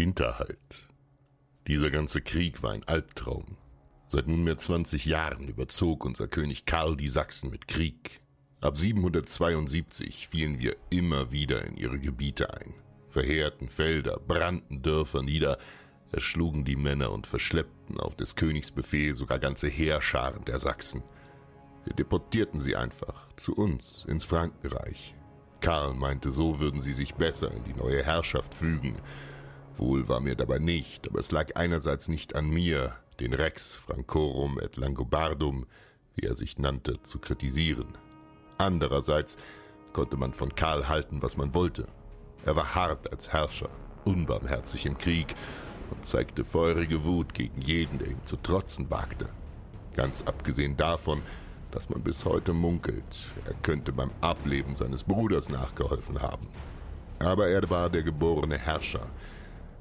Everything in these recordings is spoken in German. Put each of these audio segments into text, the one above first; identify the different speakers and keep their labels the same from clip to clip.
Speaker 1: Hinterhalt. Dieser ganze Krieg war ein Albtraum. Seit nunmehr 20 Jahren überzog unser König Karl die Sachsen mit Krieg. Ab 772 fielen wir immer wieder in ihre Gebiete ein, verheerten Felder, brannten Dörfer nieder, erschlugen die Männer und verschleppten auf des Königs Befehl sogar ganze Heerscharen der Sachsen. Wir deportierten sie einfach zu uns ins Frankenreich. Karl meinte, so würden sie sich besser in die neue Herrschaft fügen. Wohl war mir dabei nicht, aber es lag einerseits nicht an mir, den Rex Francorum et Langobardum, wie er sich nannte, zu kritisieren. Andererseits konnte man von Karl halten, was man wollte. Er war hart als Herrscher, unbarmherzig im Krieg und zeigte feurige Wut gegen jeden, der ihm zu trotzen wagte. Ganz abgesehen davon, dass man bis heute munkelt, er könnte beim Ableben seines Bruders nachgeholfen haben. Aber er war der geborene Herrscher.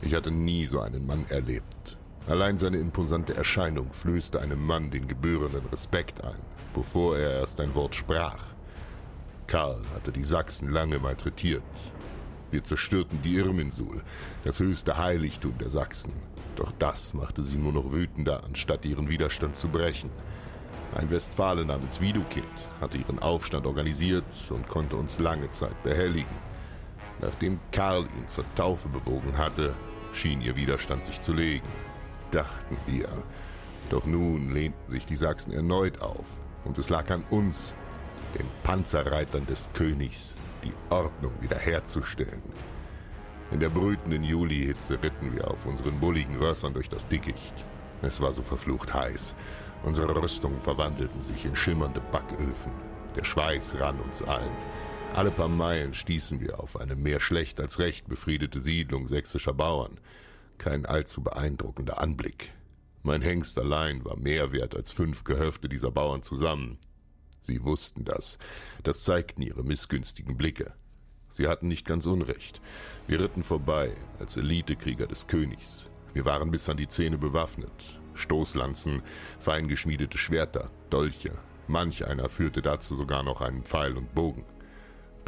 Speaker 1: Ich hatte nie so einen Mann erlebt. Allein seine imposante Erscheinung flößte einem Mann den gebührenden Respekt ein, bevor er erst ein Wort sprach. Karl hatte die Sachsen lange malträtiert. Wir zerstörten die Irminsul, das höchste Heiligtum der Sachsen. Doch das machte sie nur noch wütender, anstatt ihren Widerstand zu brechen. Ein Westfale namens Widukind hatte ihren Aufstand organisiert und konnte uns lange Zeit behelligen. Nachdem Karl ihn zur Taufe bewogen hatte, schien ihr Widerstand sich zu legen dachten wir. Doch nun lehnten sich die Sachsen erneut auf, und es lag an uns, den Panzerreitern des Königs, die Ordnung wiederherzustellen. In der brütenden Julihitze ritten wir auf unseren bulligen Rössern durch das Dickicht. Es war so verflucht heiß. Unsere Rüstungen verwandelten sich in schimmernde Backöfen. Der Schweiß rann uns allen. Alle paar Meilen stießen wir auf eine mehr schlecht als recht befriedete Siedlung sächsischer Bauern. Kein allzu beeindruckender Anblick. Mein Hengst allein war mehr wert als fünf Gehöfte dieser Bauern zusammen. Sie wussten das. Das zeigten ihre missgünstigen Blicke. Sie hatten nicht ganz Unrecht. Wir ritten vorbei als Elitekrieger des Königs. Wir waren bis an die Zähne bewaffnet. Stoßlanzen, feingeschmiedete Schwerter, Dolche. Manch einer führte dazu sogar noch einen Pfeil und Bogen.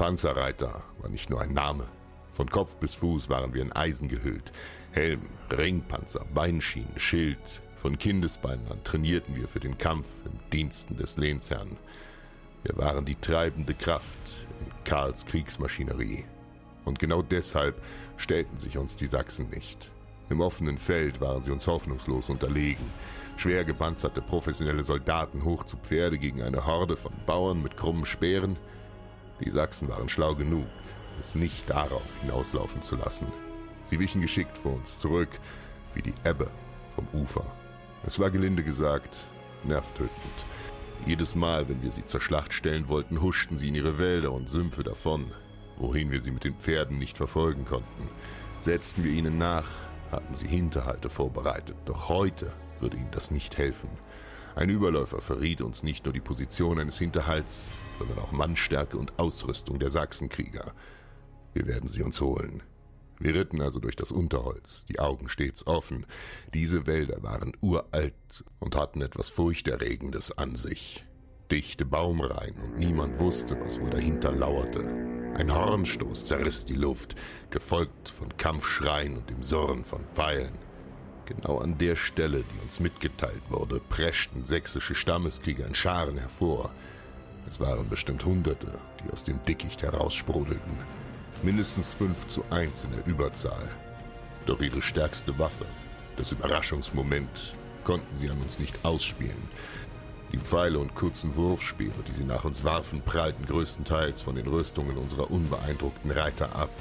Speaker 1: Panzerreiter war nicht nur ein Name. Von Kopf bis Fuß waren wir in Eisen gehüllt. Helm, Ringpanzer, Beinschienen, Schild. Von Kindesbeinen an trainierten wir für den Kampf im Diensten des Lehnsherrn. Wir waren die treibende Kraft in Karls Kriegsmaschinerie. Und genau deshalb stellten sich uns die Sachsen nicht. Im offenen Feld waren sie uns hoffnungslos unterlegen. Schwer gepanzerte professionelle Soldaten hoch zu Pferde gegen eine Horde von Bauern mit krummen Speeren. Die Sachsen waren schlau genug, es nicht darauf hinauslaufen zu lassen. Sie wichen geschickt vor uns zurück, wie die Ebbe vom Ufer. Es war gelinde gesagt nervtötend. Jedes Mal, wenn wir sie zur Schlacht stellen wollten, huschten sie in ihre Wälder und Sümpfe davon, wohin wir sie mit den Pferden nicht verfolgen konnten. Setzten wir ihnen nach, hatten sie Hinterhalte vorbereitet, doch heute würde ihnen das nicht helfen. Ein Überläufer verriet uns nicht nur die Position eines Hinterhalts, sondern auch Mannstärke und Ausrüstung der Sachsenkrieger. Wir werden sie uns holen. Wir ritten also durch das Unterholz, die Augen stets offen. Diese Wälder waren uralt und hatten etwas Furchterregendes an sich. Dichte Baumreihen und niemand wusste, was wohl dahinter lauerte. Ein Hornstoß zerriss die Luft, gefolgt von Kampfschreien und dem Surren von Pfeilen. Genau an der Stelle, die uns mitgeteilt wurde, preschten sächsische Stammeskrieger in Scharen hervor. Es waren bestimmt Hunderte, die aus dem Dickicht heraussprudelten. Mindestens fünf zu eins in der Überzahl. Doch ihre stärkste Waffe, das Überraschungsmoment, konnten sie an uns nicht ausspielen. Die Pfeile und kurzen Wurfspeere, die sie nach uns warfen, prallten größtenteils von den Rüstungen unserer unbeeindruckten Reiter ab.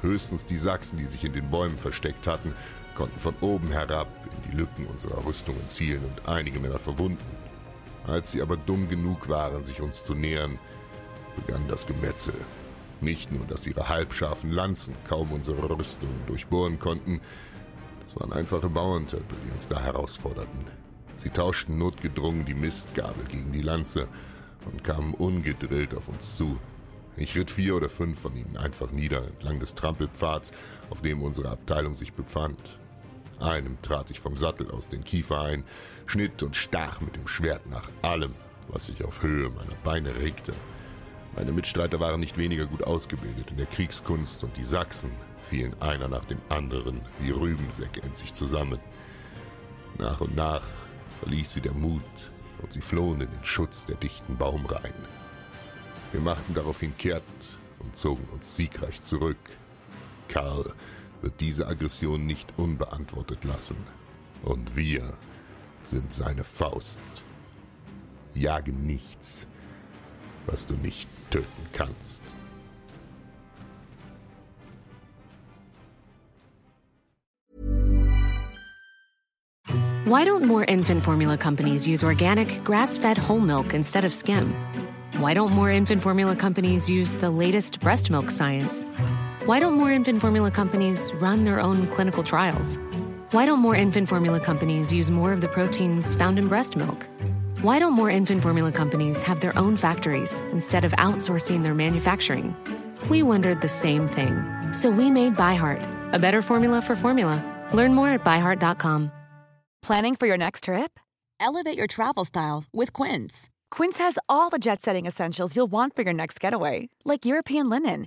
Speaker 1: Höchstens die Sachsen, die sich in den Bäumen versteckt hatten, konnten von oben herab in die Lücken unserer Rüstungen zielen und einige Männer verwunden. Als sie aber dumm genug waren, sich uns zu nähern, begann das Gemetzel. Nicht nur, dass ihre halbscharfen Lanzen kaum unsere Rüstungen durchbohren konnten, das waren einfache Bauerntöpfe, die uns da herausforderten. Sie tauschten notgedrungen die Mistgabel gegen die Lanze und kamen ungedrillt auf uns zu. Ich ritt vier oder fünf von ihnen einfach nieder entlang des Trampelpfads, auf dem unsere Abteilung sich befand. Einem trat ich vom Sattel aus den Kiefer ein, schnitt und stach mit dem Schwert nach allem, was sich auf Höhe meiner Beine regte. Meine Mitstreiter waren nicht weniger gut ausgebildet in der Kriegskunst und die Sachsen fielen einer nach dem anderen wie Rübensäcke in sich zusammen. Nach und nach verließ sie der Mut und sie flohen in den Schutz der dichten Baumreihen. Wir machten daraufhin kehrt und zogen uns siegreich zurück. Karl wird diese Aggression nicht unbeantwortet lassen. Und wir sind seine Faust. Jage nichts, was du nicht töten kannst.
Speaker 2: Why don't more infant formula companies use organic, grass fed whole milk instead of skim? Why don't more infant formula companies use the latest breast milk science? Why don't more infant formula companies run their own clinical trials? Why don't more infant formula companies use more of the proteins found in breast milk? Why don't more infant formula companies have their own factories instead of outsourcing their manufacturing? We wondered the same thing. So we made ByHeart, a better formula for formula. Learn more at byheart.com.
Speaker 3: Planning for your next trip?
Speaker 4: Elevate your travel style with Quince.
Speaker 3: Quince has all the jet setting essentials you'll want for your next getaway, like European linen,